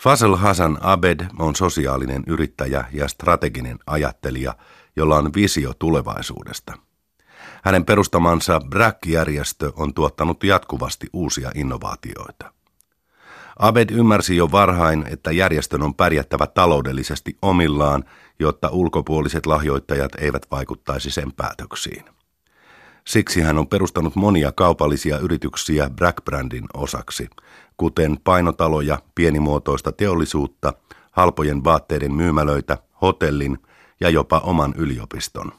Fasel Hassan Abed on sosiaalinen yrittäjä ja strateginen ajattelija, jolla on visio tulevaisuudesta. Hänen perustamansa BRAC-järjestö on tuottanut jatkuvasti uusia innovaatioita. Abed ymmärsi jo varhain, että järjestön on pärjättävä taloudellisesti omillaan, jotta ulkopuoliset lahjoittajat eivät vaikuttaisi sen päätöksiin. Siksi hän on perustanut monia kaupallisia yrityksiä Brack-brändin osaksi, kuten painotaloja, pienimuotoista teollisuutta, halpojen vaatteiden myymälöitä, hotellin ja jopa oman yliopiston.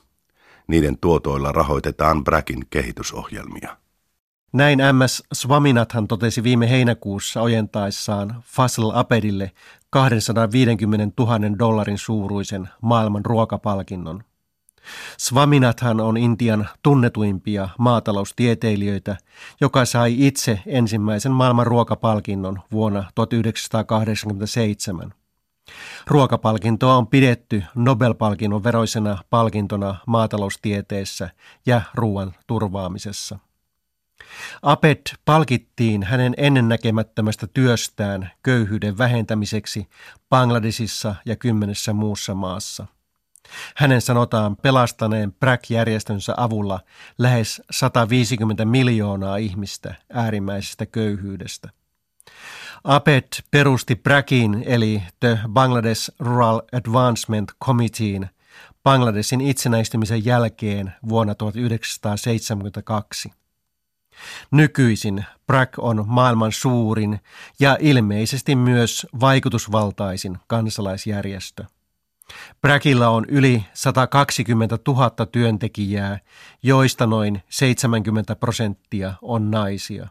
Niiden tuotoilla rahoitetaan Brackin kehitysohjelmia. Näin MS Swaminathan totesi viime heinäkuussa ojentaessaan Fasl Apedille 250 000 dollarin suuruisen maailman ruokapalkinnon. Swaminathan on Intian tunnetuimpia maataloustieteilijöitä, joka sai itse ensimmäisen maailman ruokapalkinnon vuonna 1987. Ruokapalkintoa on pidetty Nobel-palkinnon veroisena palkintona maataloustieteessä ja ruoan turvaamisessa. Apet palkittiin hänen ennennäkemättömästä työstään köyhyyden vähentämiseksi Bangladesissa ja kymmenessä muussa maassa. Hänen sanotaan pelastaneen BRAC-järjestönsä avulla lähes 150 miljoonaa ihmistä äärimmäisestä köyhyydestä. Apet perusti BRACin eli The Bangladesh Rural Advancement Committeein Bangladesin itsenäistymisen jälkeen vuonna 1972. Nykyisin BRAC on maailman suurin ja ilmeisesti myös vaikutusvaltaisin kansalaisjärjestö. BRACilla on yli 120 000 työntekijää, joista noin 70 prosenttia on naisia.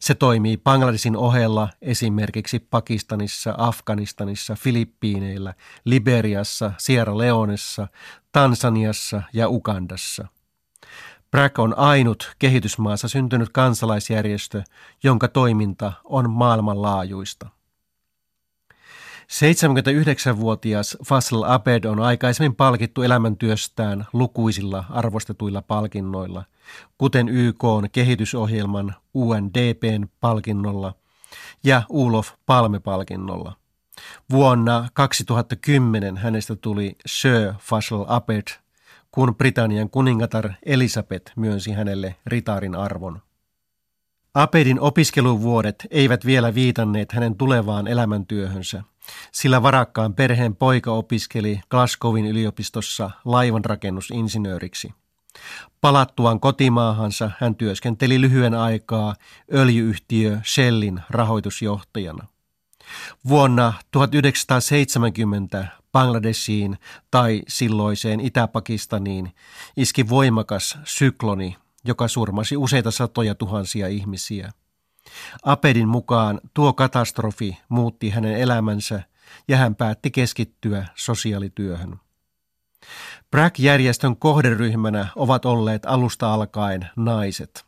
Se toimii Bangladesin ohella esimerkiksi Pakistanissa, Afganistanissa, Filippiineillä, Liberiassa, Sierra Leonessa, Tansaniassa ja Ugandassa. BRAC on ainut kehitysmaassa syntynyt kansalaisjärjestö, jonka toiminta on maailmanlaajuista. 79-vuotias Fasl Abed on aikaisemmin palkittu elämäntyöstään lukuisilla arvostetuilla palkinnoilla, kuten YK kehitysohjelman UNDPn palkinnolla ja Ulof Palme-palkinnolla. Vuonna 2010 hänestä tuli Sir Fasl Abed, kun Britannian kuningatar Elisabeth myönsi hänelle ritaarin arvon. Apedin opiskeluvuodet eivät vielä viitanneet hänen tulevaan elämäntyöhönsä, sillä varakkaan perheen poika opiskeli Glasgowin yliopistossa laivanrakennusinsinööriksi. Palattuaan kotimaahansa hän työskenteli lyhyen aikaa öljyyhtiö Shellin rahoitusjohtajana. Vuonna 1970 Bangladesiin tai silloiseen Itä-Pakistaniin iski voimakas sykloni, joka surmasi useita satoja tuhansia ihmisiä. Apedin mukaan tuo katastrofi muutti hänen elämänsä ja hän päätti keskittyä sosiaalityöhön. BRAC-järjestön kohderyhmänä ovat olleet alusta alkaen naiset.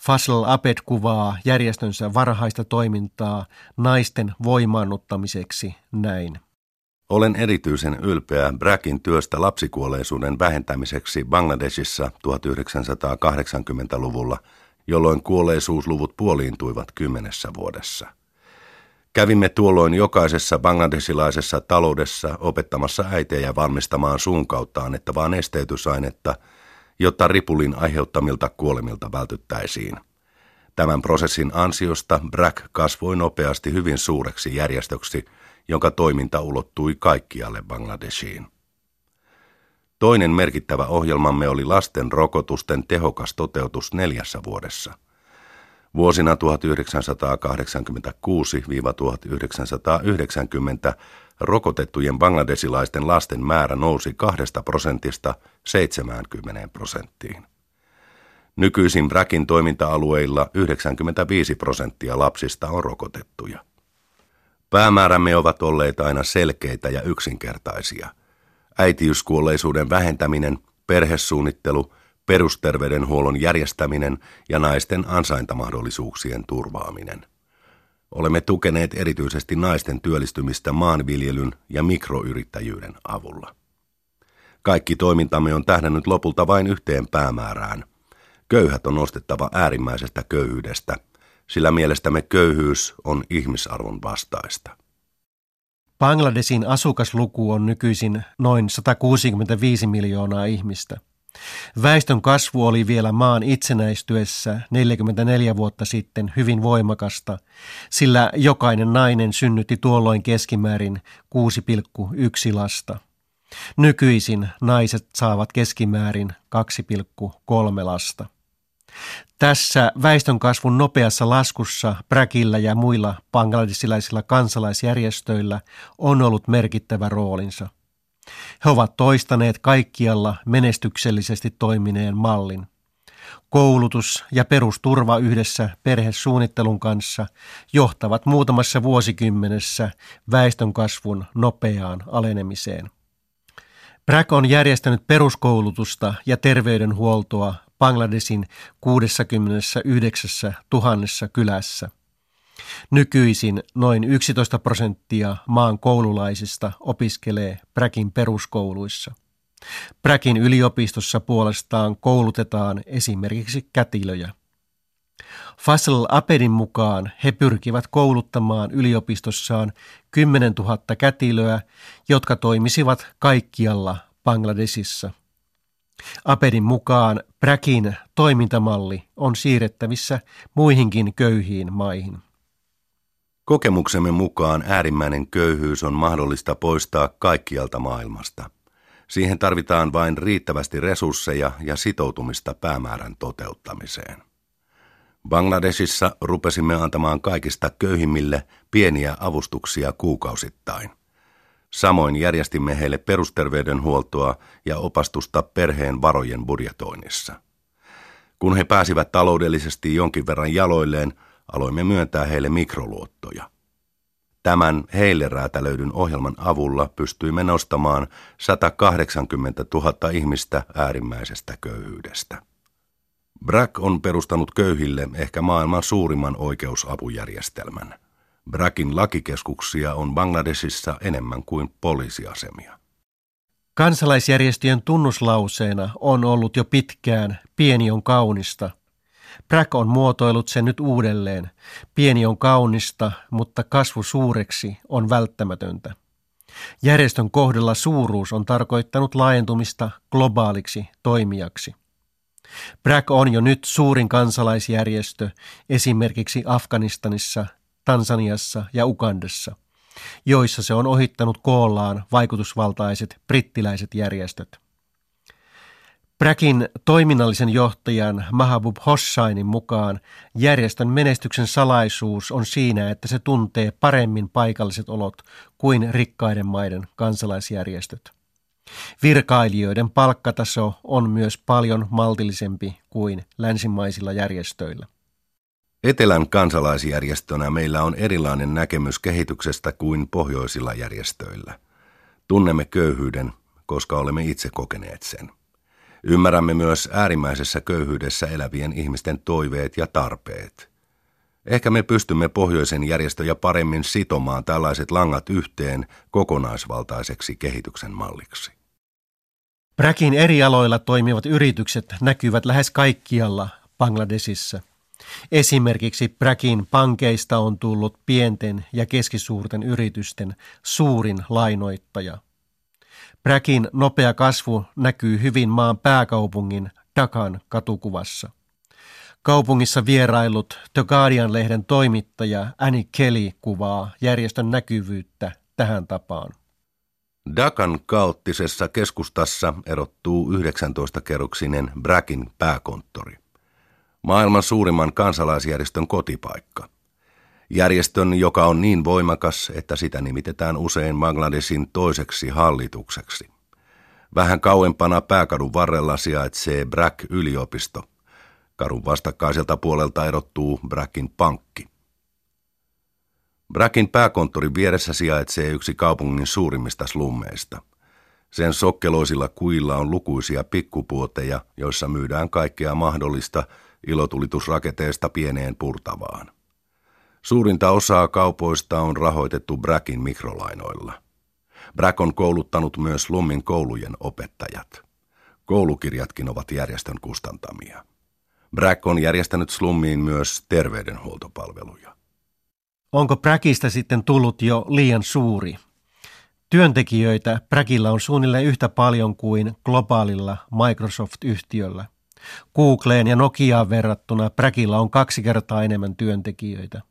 Fasl Abed kuvaa järjestönsä varhaista toimintaa naisten voimaannuttamiseksi näin. Olen erityisen ylpeä Brakin työstä lapsikuolleisuuden vähentämiseksi Bangladesissa 1980-luvulla, jolloin kuolleisuusluvut puoliintuivat kymmenessä vuodessa. Kävimme tuolloin jokaisessa bangladesilaisessa taloudessa opettamassa äitejä valmistamaan suun kautta annettavaa nesteytysainetta, jotta ripulin aiheuttamilta kuolemilta vältyttäisiin. Tämän prosessin ansiosta BRAC kasvoi nopeasti hyvin suureksi järjestöksi – jonka toiminta ulottui kaikkialle Bangladeshiin. Toinen merkittävä ohjelmamme oli lasten rokotusten tehokas toteutus neljässä vuodessa. Vuosina 1986-1990 rokotettujen bangladesilaisten lasten määrä nousi kahdesta prosentista 70 prosenttiin. Nykyisin Brakin toiminta-alueilla 95 prosenttia lapsista on rokotettuja. Päämäärämme ovat olleet aina selkeitä ja yksinkertaisia. Äitiyskuolleisuuden vähentäminen, perhesuunnittelu, perusterveydenhuollon järjestäminen ja naisten ansaintamahdollisuuksien turvaaminen. Olemme tukeneet erityisesti naisten työllistymistä maanviljelyn ja mikroyrittäjyyden avulla. Kaikki toimintamme on tähdännyt lopulta vain yhteen päämäärään. Köyhät on nostettava äärimmäisestä köyhyydestä – sillä mielestämme köyhyys on ihmisarvon vastaista. Bangladesin asukasluku on nykyisin noin 165 miljoonaa ihmistä. Väestön kasvu oli vielä maan itsenäistyessä 44 vuotta sitten hyvin voimakasta, sillä jokainen nainen synnytti tuolloin keskimäärin 6,1 lasta. Nykyisin naiset saavat keskimäärin 2,3 lasta. Tässä väestönkasvun nopeassa laskussa Bräkillä ja muilla bangladesilaisilla kansalaisjärjestöillä on ollut merkittävä roolinsa. He ovat toistaneet kaikkialla menestyksellisesti toimineen mallin. Koulutus ja perusturva yhdessä perhesuunnittelun kanssa johtavat muutamassa vuosikymmenessä väestönkasvun nopeaan alenemiseen. Brak on järjestänyt peruskoulutusta ja terveydenhuoltoa Bangladesin 69 000 kylässä. Nykyisin noin 11 prosenttia maan koululaisista opiskelee Bräkin peruskouluissa. Bräkin yliopistossa puolestaan koulutetaan esimerkiksi kätilöjä. Fasl Apedin mukaan he pyrkivät kouluttamaan yliopistossaan 10 000 kätilöä, jotka toimisivat kaikkialla Bangladesissa – Apedin mukaan Präkin toimintamalli on siirrettävissä muihinkin köyhiin maihin. Kokemuksemme mukaan äärimmäinen köyhyys on mahdollista poistaa kaikkialta maailmasta. Siihen tarvitaan vain riittävästi resursseja ja sitoutumista päämäärän toteuttamiseen. Bangladesissa rupesimme antamaan kaikista köyhimmille pieniä avustuksia kuukausittain. Samoin järjestimme heille perusterveydenhuoltoa ja opastusta perheen varojen budjetoinnissa. Kun he pääsivät taloudellisesti jonkin verran jaloilleen, aloimme myöntää heille mikroluottoja. Tämän heille räätälöidyn ohjelman avulla pystyimme nostamaan 180 000 ihmistä äärimmäisestä köyhyydestä. Brack on perustanut köyhille ehkä maailman suurimman oikeusapujärjestelmän. Brakin lakikeskuksia on Bangladesissa enemmän kuin poliisiasemia. Kansalaisjärjestöjen tunnuslauseena on ollut jo pitkään pieni on kaunista. Brack on muotoillut sen nyt uudelleen. Pieni on kaunista, mutta kasvu suureksi on välttämätöntä. Järjestön kohdalla suuruus on tarkoittanut laajentumista globaaliksi toimijaksi. Brack on jo nyt suurin kansalaisjärjestö esimerkiksi Afganistanissa – Tansaniassa ja Ugandassa, joissa se on ohittanut koollaan vaikutusvaltaiset brittiläiset järjestöt. Bräkin toiminnallisen johtajan Mahabub Hossainin mukaan järjestön menestyksen salaisuus on siinä, että se tuntee paremmin paikalliset olot kuin rikkaiden maiden kansalaisjärjestöt. Virkailijoiden palkkataso on myös paljon maltillisempi kuin länsimaisilla järjestöillä. Etelän kansalaisjärjestönä meillä on erilainen näkemys kehityksestä kuin pohjoisilla järjestöillä. Tunnemme köyhyyden, koska olemme itse kokeneet sen. Ymmärrämme myös äärimmäisessä köyhyydessä elävien ihmisten toiveet ja tarpeet. Ehkä me pystymme pohjoisen järjestöjä paremmin sitomaan tällaiset langat yhteen kokonaisvaltaiseksi kehityksen malliksi. Bräkin eri aloilla toimivat yritykset näkyvät lähes kaikkialla Bangladesissa – Esimerkiksi Bräkin pankeista on tullut pienten ja keskisuurten yritysten suurin lainoittaja. Bräkin nopea kasvu näkyy hyvin maan pääkaupungin Dakan katukuvassa. Kaupungissa vierailut The Guardian-lehden toimittaja Annie Kelly kuvaa järjestön näkyvyyttä tähän tapaan. Dakan kaoottisessa keskustassa erottuu 19-kerroksinen Bräkin pääkonttori maailman suurimman kansalaisjärjestön kotipaikka. Järjestön, joka on niin voimakas, että sitä nimitetään usein Bangladesin toiseksi hallitukseksi. Vähän kauempana pääkadun varrella sijaitsee Brack-yliopisto. Kadun vastakkaiselta puolelta erottuu Brackin pankki. Brackin pääkonttorin vieressä sijaitsee yksi kaupungin suurimmista slummeista. Sen sokkeloisilla kuilla on lukuisia pikkupuoteja, joissa myydään kaikkea mahdollista – ilotulitusraketeesta pieneen purtavaan. Suurinta osaa kaupoista on rahoitettu Brackin mikrolainoilla. Brack on kouluttanut myös Lummin koulujen opettajat. Koulukirjatkin ovat järjestön kustantamia. Brack on järjestänyt Slummiin myös terveydenhuoltopalveluja. Onko Brackista sitten tullut jo liian suuri? Työntekijöitä Präkillä on suunnilleen yhtä paljon kuin globaalilla Microsoft-yhtiöllä. Googleen ja Nokiaan verrattuna Präkillä on kaksi kertaa enemmän työntekijöitä.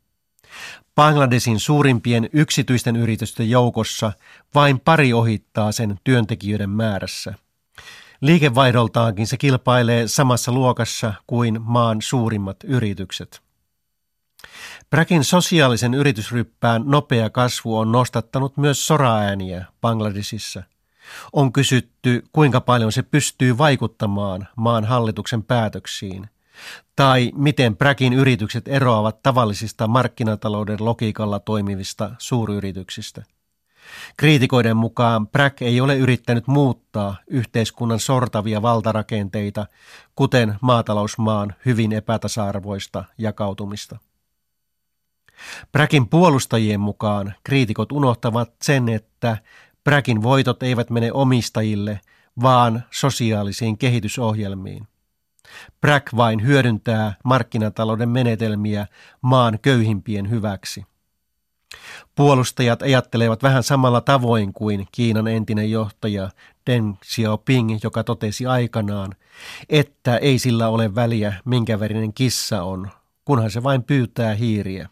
Bangladesin suurimpien yksityisten yritysten joukossa vain pari ohittaa sen työntekijöiden määrässä. Liikevaihdoltaankin se kilpailee samassa luokassa kuin maan suurimmat yritykset. Präkin sosiaalisen yritysryppään nopea kasvu on nostattanut myös soraääniä Bangladesissa. On kysytty, kuinka paljon se pystyy vaikuttamaan maan hallituksen päätöksiin, tai miten Präkin yritykset eroavat tavallisista markkinatalouden logiikalla toimivista suuryrityksistä. Kriitikoiden mukaan Präk ei ole yrittänyt muuttaa yhteiskunnan sortavia valtarakenteita, kuten maatalousmaan hyvin epätasa-arvoista jakautumista. Präkin puolustajien mukaan kriitikot unohtavat sen, että Präkin voitot eivät mene omistajille, vaan sosiaalisiin kehitysohjelmiin. Präk vain hyödyntää markkinatalouden menetelmiä maan köyhimpien hyväksi. Puolustajat ajattelevat vähän samalla tavoin kuin Kiinan entinen johtaja Deng Xiaoping, joka totesi aikanaan, että ei sillä ole väliä, minkä värinen kissa on, kunhan se vain pyytää hiiriä.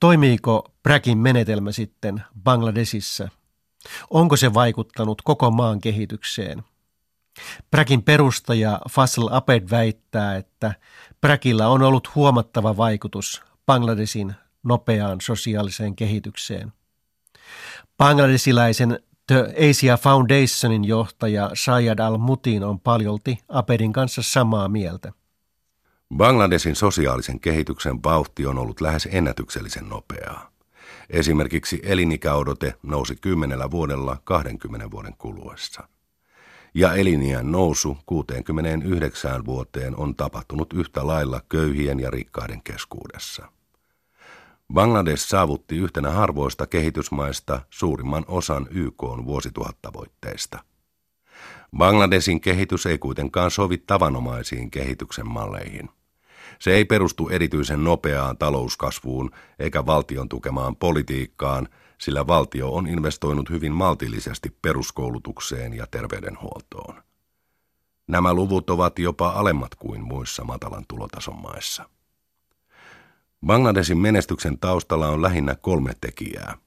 Toimiiko Präkin menetelmä sitten Bangladesissa? Onko se vaikuttanut koko maan kehitykseen? Präkin perustaja Faisal Abed väittää, että Präkillä on ollut huomattava vaikutus Bangladesin nopeaan sosiaaliseen kehitykseen. Bangladesilaisen The Asia Foundationin johtaja Sayad al-Mutin on paljolti Apedin kanssa samaa mieltä. Bangladesin sosiaalisen kehityksen vauhti on ollut lähes ennätyksellisen nopeaa. Esimerkiksi elinikäodote nousi kymmenellä vuodella 20 vuoden kuluessa. Ja eliniän nousu 69 vuoteen on tapahtunut yhtä lailla köyhien ja rikkaiden keskuudessa. Bangladesh saavutti yhtenä harvoista kehitysmaista suurimman osan YK vuosituhattavoitteista. Bangladesin kehitys ei kuitenkaan sovi tavanomaisiin kehityksen malleihin – se ei perustu erityisen nopeaan talouskasvuun eikä valtion tukemaan politiikkaan, sillä valtio on investoinut hyvin maltillisesti peruskoulutukseen ja terveydenhuoltoon. Nämä luvut ovat jopa alemmat kuin muissa matalan tulotason maissa. Bangladesin menestyksen taustalla on lähinnä kolme tekijää.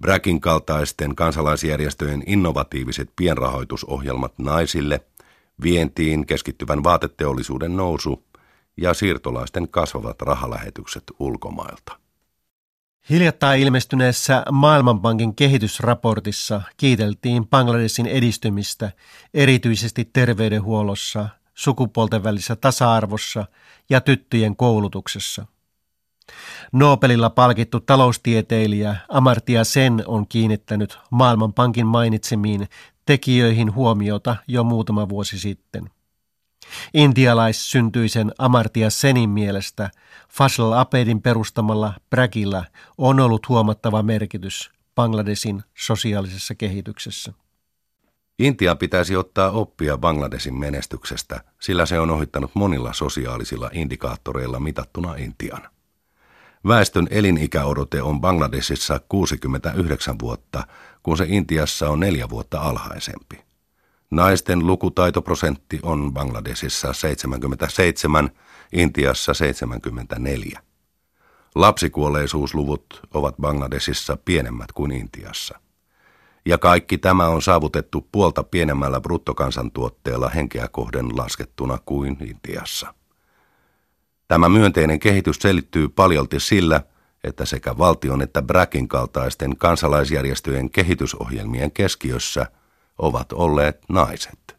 Brakin kaltaisten kansalaisjärjestöjen innovatiiviset pienrahoitusohjelmat naisille, vientiin keskittyvän vaateteollisuuden nousu ja siirtolaisten kasvavat rahalähetykset ulkomailta. Hiljattain ilmestyneessä Maailmanpankin kehitysraportissa kiiteltiin Bangladesin edistymistä erityisesti terveydenhuollossa, sukupuolten välisessä tasa-arvossa ja tyttöjen koulutuksessa. Nobelilla palkittu taloustieteilijä Amartya Sen on kiinnittänyt Maailmanpankin mainitsemiin tekijöihin huomiota jo muutama vuosi sitten. Intialaissyntyisen Amartya Senin mielestä Fasl Apedin perustamalla Bräkillä on ollut huomattava merkitys Bangladesin sosiaalisessa kehityksessä. Intia pitäisi ottaa oppia Bangladesin menestyksestä, sillä se on ohittanut monilla sosiaalisilla indikaattoreilla mitattuna Intian. Väestön elinikäodote on Bangladesissa 69 vuotta, kun se Intiassa on neljä vuotta alhaisempi. Naisten lukutaitoprosentti on Bangladesissa 77, Intiassa 74. Lapsikuolleisuusluvut ovat Bangladesissa pienemmät kuin Intiassa. Ja kaikki tämä on saavutettu puolta pienemmällä bruttokansantuotteella henkeä kohden laskettuna kuin Intiassa. Tämä myönteinen kehitys selittyy paljolti sillä, että sekä valtion että Brakin kaltaisten kansalaisjärjestöjen kehitysohjelmien keskiössä – ovat olleet naiset.